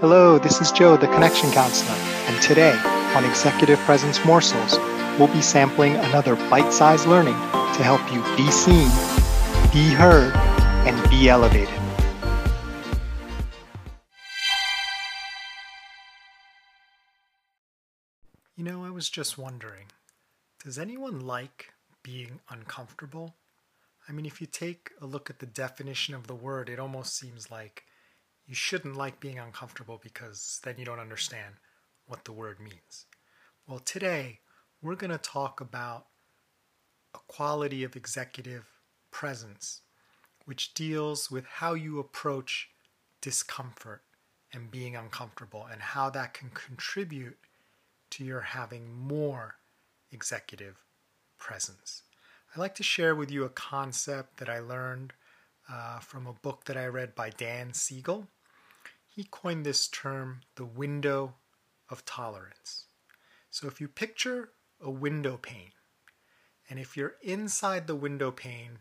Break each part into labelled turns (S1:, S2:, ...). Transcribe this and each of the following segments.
S1: Hello, this is Joe, the Connection Counselor, and today on Executive Presence Morsels, we'll be sampling another bite sized learning to help you be seen, be heard, and be elevated. You know, I was just wondering does anyone like being uncomfortable? I mean, if you take a look at the definition of the word, it almost seems like you shouldn't like being uncomfortable because then you don't understand what the word means. Well, today we're going to talk about a quality of executive presence which deals with how you approach discomfort and being uncomfortable and how that can contribute to your having more executive presence. I'd like to share with you a concept that I learned uh, from a book that I read by Dan Siegel he coined this term the window of tolerance. So if you picture a window pane, and if you're inside the window pane,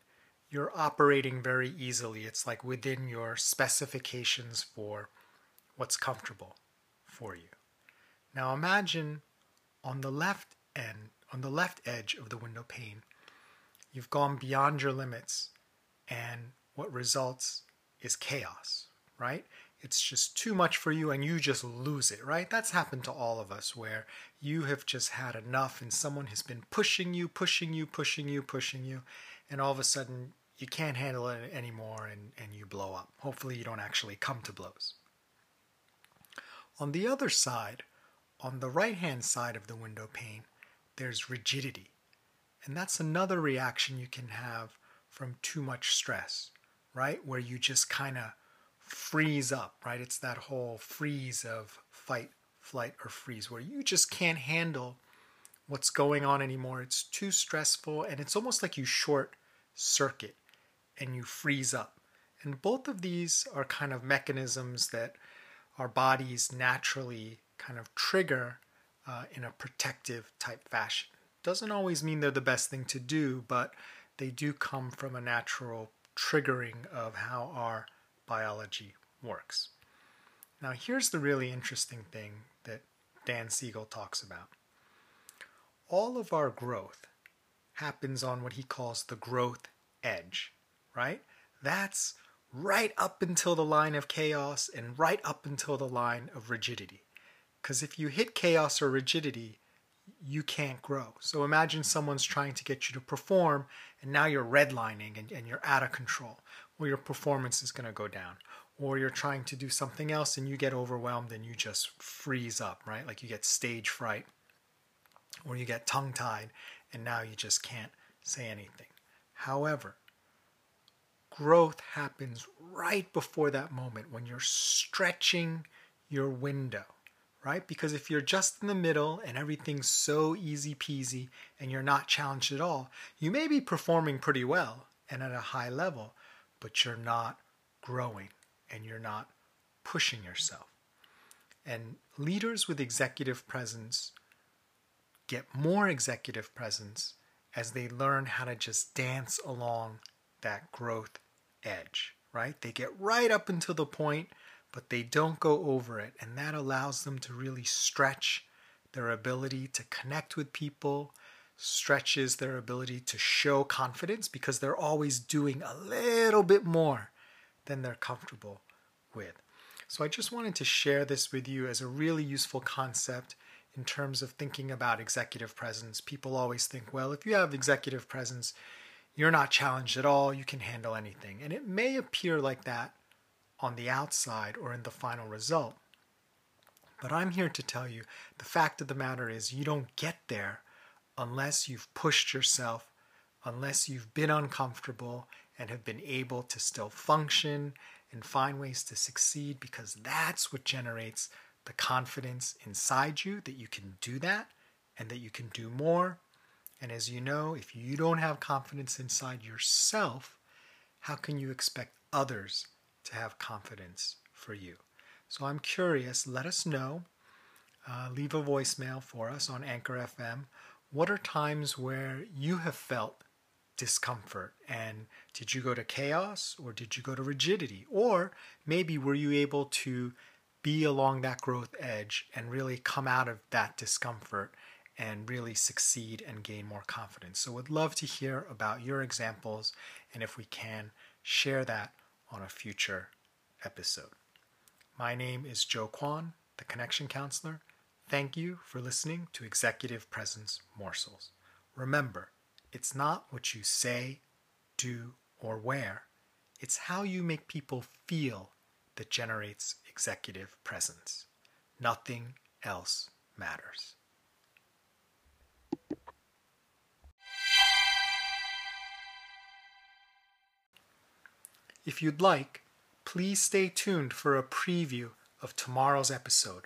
S1: you're operating very easily. It's like within your specifications for what's comfortable for you. Now imagine on the left end, on the left edge of the window pane, you've gone beyond your limits, and what results is chaos, right? It's just too much for you and you just lose it, right? That's happened to all of us where you have just had enough and someone has been pushing you, pushing you, pushing you, pushing you, and all of a sudden you can't handle it anymore and, and you blow up. Hopefully, you don't actually come to blows. On the other side, on the right hand side of the window pane, there's rigidity. And that's another reaction you can have from too much stress, right? Where you just kind of freeze up, right? It's that whole freeze of fight, flight, or freeze where you just can't handle what's going on anymore. It's too stressful and it's almost like you short circuit and you freeze up. And both of these are kind of mechanisms that our bodies naturally kind of trigger uh, in a protective type fashion. Doesn't always mean they're the best thing to do, but they do come from a natural triggering of how our biology works. Now, here's the really interesting thing that Dan Siegel talks about. All of our growth happens on what he calls the growth edge, right? That's right up until the line of chaos and right up until the line of rigidity. Because if you hit chaos or rigidity, you can't grow. So imagine someone's trying to get you to perform and now you're redlining and, and you're out of control. Well, your performance is going to go down. Or you're trying to do something else and you get overwhelmed and you just freeze up, right? Like you get stage fright or you get tongue tied and now you just can't say anything. However, growth happens right before that moment when you're stretching your window right? Because if you're just in the middle and everything's so easy peasy and you're not challenged at all, you may be performing pretty well and at a high level, but you're not growing and you're not pushing yourself. And leaders with executive presence get more executive presence as they learn how to just dance along that growth edge, right? They get right up until the point but they don't go over it. And that allows them to really stretch their ability to connect with people, stretches their ability to show confidence because they're always doing a little bit more than they're comfortable with. So I just wanted to share this with you as a really useful concept in terms of thinking about executive presence. People always think, well, if you have executive presence, you're not challenged at all, you can handle anything. And it may appear like that on the outside or in the final result. But I'm here to tell you the fact of the matter is you don't get there unless you've pushed yourself, unless you've been uncomfortable and have been able to still function and find ways to succeed because that's what generates the confidence inside you that you can do that and that you can do more. And as you know, if you don't have confidence inside yourself, how can you expect others to have confidence for you. So I'm curious, let us know. Uh, leave a voicemail for us on Anchor FM. What are times where you have felt discomfort? And did you go to chaos or did you go to rigidity? Or maybe were you able to be along that growth edge and really come out of that discomfort and really succeed and gain more confidence. So, would love to hear about your examples and if we can share that on a future episode. My name is Joe Kwan, the Connection Counselor. Thank you for listening to Executive Presence Morsels. Remember, it's not what you say, do, or wear, it's how you make people feel that generates executive presence. Nothing else matters. If you'd like, please stay tuned for a preview of tomorrow's episode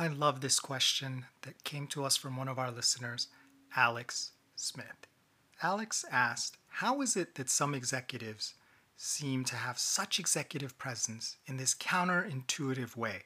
S1: I love this question that came to us from one of our listeners, Alex Smith. Alex asked, How is it that some executives seem to have such executive presence in this counterintuitive way,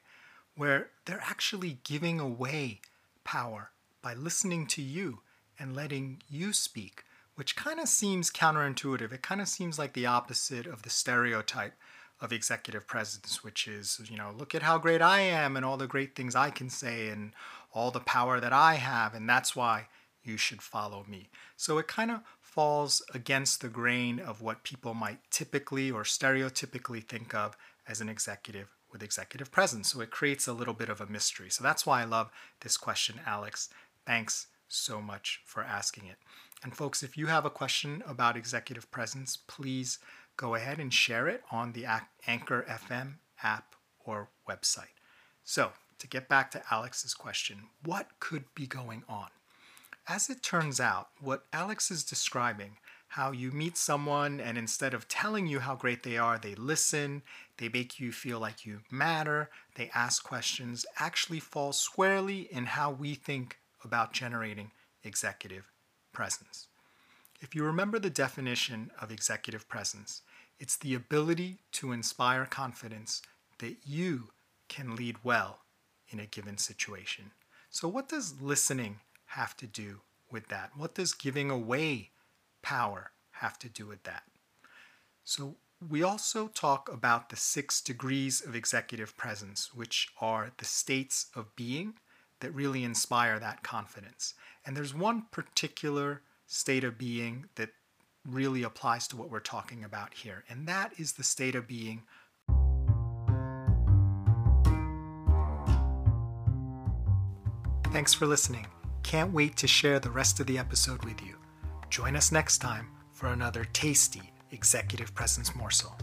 S1: where they're actually giving away power by listening to you and letting you speak, which kind of seems counterintuitive. It kind of seems like the opposite of the stereotype of executive presence, which is, you know, look at how great I am and all the great things I can say and all the power that I have, and that's why you should follow me. So it kind of falls against the grain of what people might typically or stereotypically think of as an executive with executive presence. So it creates a little bit of a mystery. So that's why I love this question, Alex. Thanks so much for asking it. And folks, if you have a question about executive presence, please go ahead and share it on the Anchor FM app or website. So, to get back to Alex's question, what could be going on? As it turns out, what Alex is describing, how you meet someone and instead of telling you how great they are, they listen, they make you feel like you matter, they ask questions, actually falls squarely in how we think about generating executive presence. If you remember the definition of executive presence, it's the ability to inspire confidence that you can lead well in a given situation. So, what does listening have to do with that? What does giving away power have to do with that? So, we also talk about the six degrees of executive presence, which are the states of being that really inspire that confidence. And there's one particular state of being that really applies to what we're talking about here, and that is the state of being. Thanks for listening. Can't wait to share the rest of the episode with you. Join us next time for another tasty executive presence morsel.